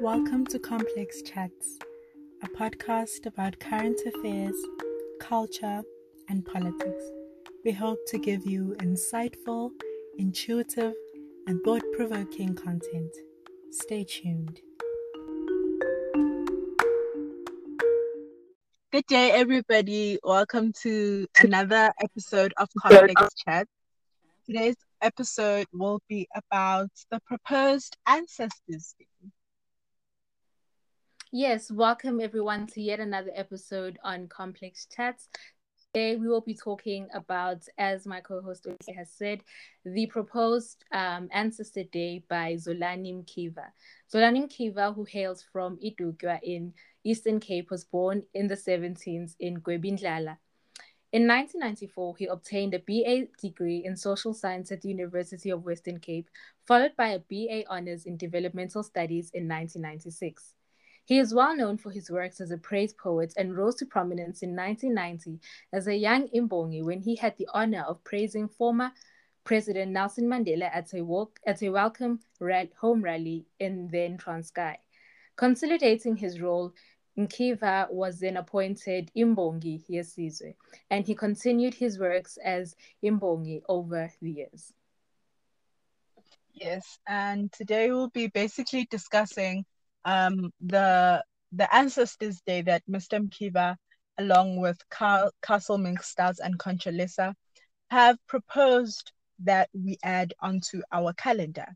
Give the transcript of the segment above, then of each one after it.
Welcome to Complex Chats, a podcast about current affairs, culture, and politics. We hope to give you insightful, intuitive, and thought provoking content. Stay tuned. Good day, everybody. Welcome to another episode of Complex Chat. Today's episode will be about the proposed Ancestors Day. Yes, welcome everyone to yet another episode on Complex Chats. Today we will be talking about, as my co-host has said, the proposed um, Ancestor Day by Zolani Mkiva. Zolani Mkiva, who hails from Idutywa in Eastern Cape, was born in the 17th in Gwebindlala. In 1994, he obtained a BA degree in social science at the University of Western Cape, followed by a BA honors in developmental studies in 1996. He is well known for his works as a praise poet and rose to prominence in 1990 as a young Imbongi when he had the honor of praising former President Nelson Mandela at a, walk, at a welcome home rally in then Transkei. Consolidating his role, Mkiva was then appointed Imbongi Yesizwe, and he continued his works as Imbongi over the years. Yes, and today we'll be basically discussing um, the the Ancestors Day that Mr. Mkiva, along with Car- Castle Milk Stout and Contralesa, have proposed that we add onto our calendar.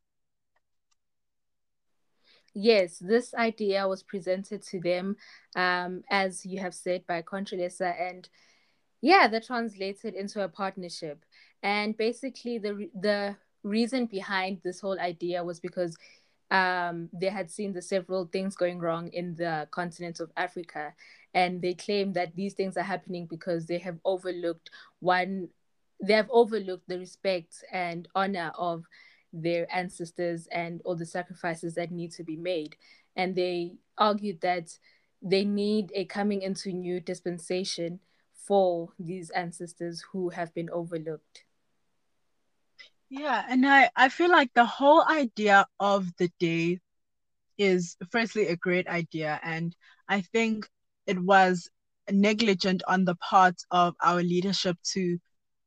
Yes, this idea was presented to them, um, as you have said, by Contralesa, and yeah, that translated into a partnership. And basically, the the reason behind this whole idea was because um, they had seen the several things going wrong in the continent of Africa, and they claim that these things are happening because they have overlooked one, they have overlooked the respect and honor of their ancestors and all the sacrifices that need to be made, and they argued that they need a coming into new dispensation for these ancestors who have been overlooked. Yeah, and I, I feel like the whole idea of the day is firstly a great idea. And I think it was negligent on the part of our leadership to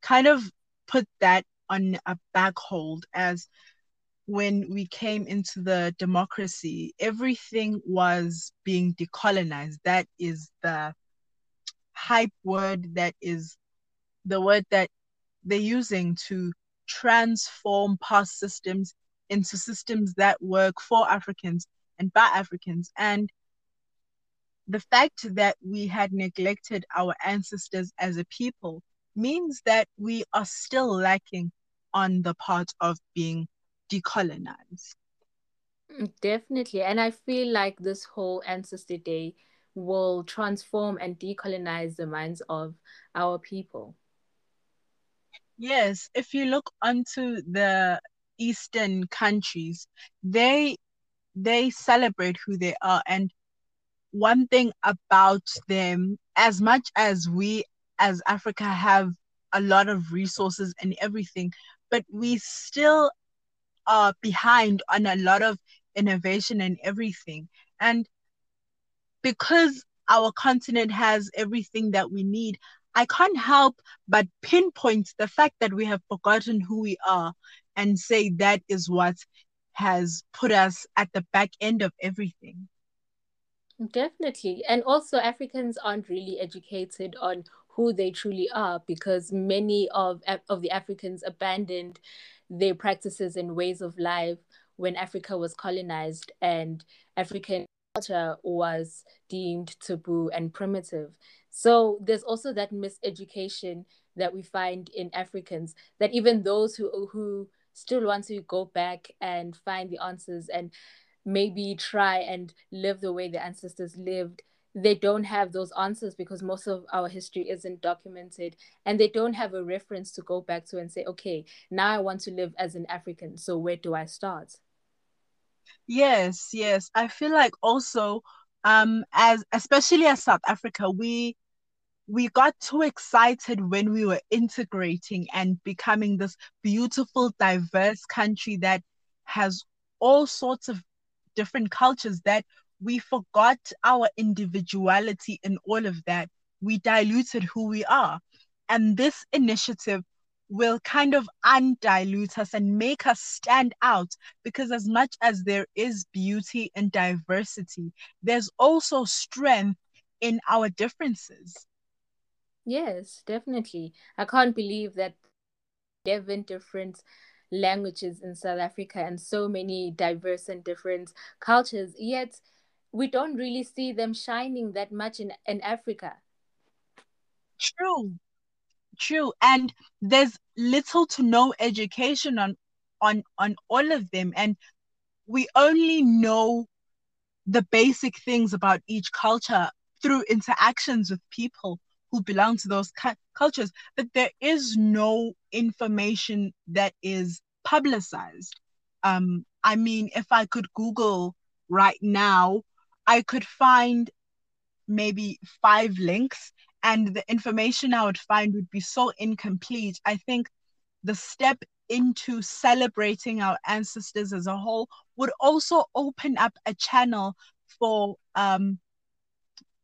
kind of put that on a back hold as when we came into the democracy, everything was being decolonized. That is the hype word, that is the word that they're using to transform past systems into systems that work for Africans and by Africans. And the fact that we had neglected our ancestors as a people means that we are still lacking on the part of being decolonized. Mm, definitely. And I feel like this whole Ancestor Day will transform and decolonize the minds of our people. Yes, if you look onto the eastern countries, they they celebrate who they are and one thing about them as much as we as Africa have a lot of resources and everything, but we still are behind on a lot of innovation and everything. And because our continent has everything that we need, I can't help but pinpoint the fact that we have forgotten who we are and say that is what has put us at the back end of everything. Definitely. And also, Africans aren't really educated on who they truly are because many of, of the Africans abandoned their practices and ways of life when Africa was colonized and African culture was deemed taboo and primitive. So there's also that miseducation that we find in Africans that even those who who still want to go back and find the answers and maybe try and live the way the ancestors lived they don't have those answers because most of our history isn't documented and they don't have a reference to go back to and say okay now i want to live as an african so where do i start yes yes i feel like also um as especially as south africa we we got too excited when we were integrating and becoming this beautiful, diverse country that has all sorts of different cultures that we forgot our individuality in all of that. We diluted who we are. And this initiative will kind of undilute us and make us stand out because as much as there is beauty and diversity, there's also strength in our differences. Yes, definitely. I can't believe that 11 different languages in South Africa and so many diverse and different cultures, yet we don't really see them shining that much in, in Africa. True. True. And there's little to no education on on on all of them. And we only know the basic things about each culture through interactions with people who belong to those cu- cultures, but there is no information that is publicized. Um, I mean, if I could Google right now, I could find maybe five links, and the information I would find would be so incomplete. I think the step into celebrating our ancestors as a whole would also open up a channel for um,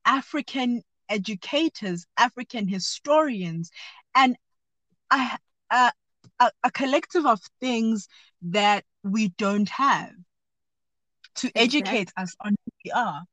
African educators, African historians, and a, a, a, collective of things that we don't have to exactly. educate us on who we are.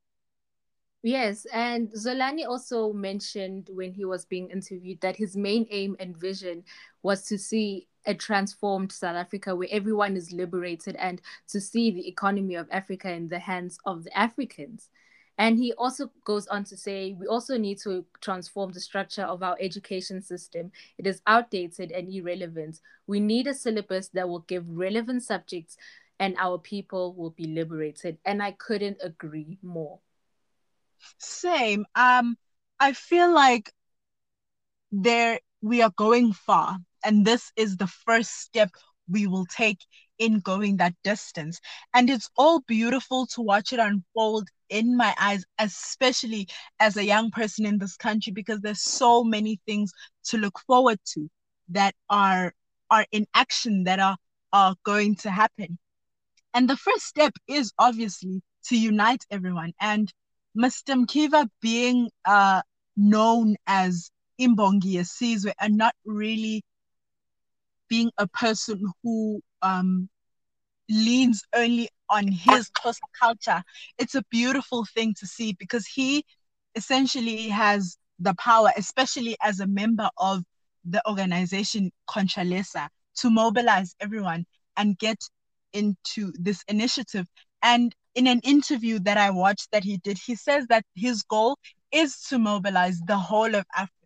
Yes, and Zolani also mentioned when he was being interviewed that his main aim and vision was to see a transformed South Africa where everyone is liberated and to see the economy of Africa in the hands of the Africans. And he also goes on to say we also need to transform the structure of our education system. It is outdated and irrelevant. We need a syllabus that will give relevant subjects and our people will be liberated. And I couldn't agree more. Same. Um, I feel like there we are going far, and this is the first step we will take in going that distance. And it's all beautiful to watch it unfold in my eyes, especially as a young person in this country, because there's so many things to look forward to that are are in action that are are going to happen. And the first step is obviously to unite everyone. And Mr. Mkiva being uh, known as Imbongi Yesizwe and not really being a person who um, leans only on his closer culture, it's a beautiful thing to see because he essentially has the power, especially as a member of the organization Contralesa, to mobilize everyone and get into this initiative. And in an interview that I watched that he did, he says that his goal is to mobilize the whole of Africa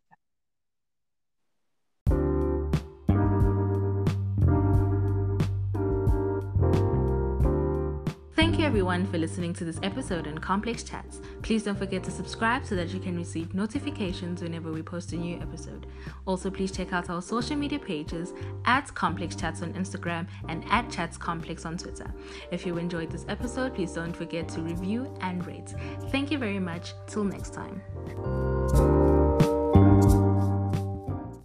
you everyone for listening to this episode on Complex Chats. Please don't forget to subscribe so that you can receive notifications whenever we post a new episode. Also, please check out our social media pages at Complex Chats on Instagram and at Chats Complex on Twitter. If you enjoyed this episode, please don't forget to review and rate. Thank you very much. Till next time.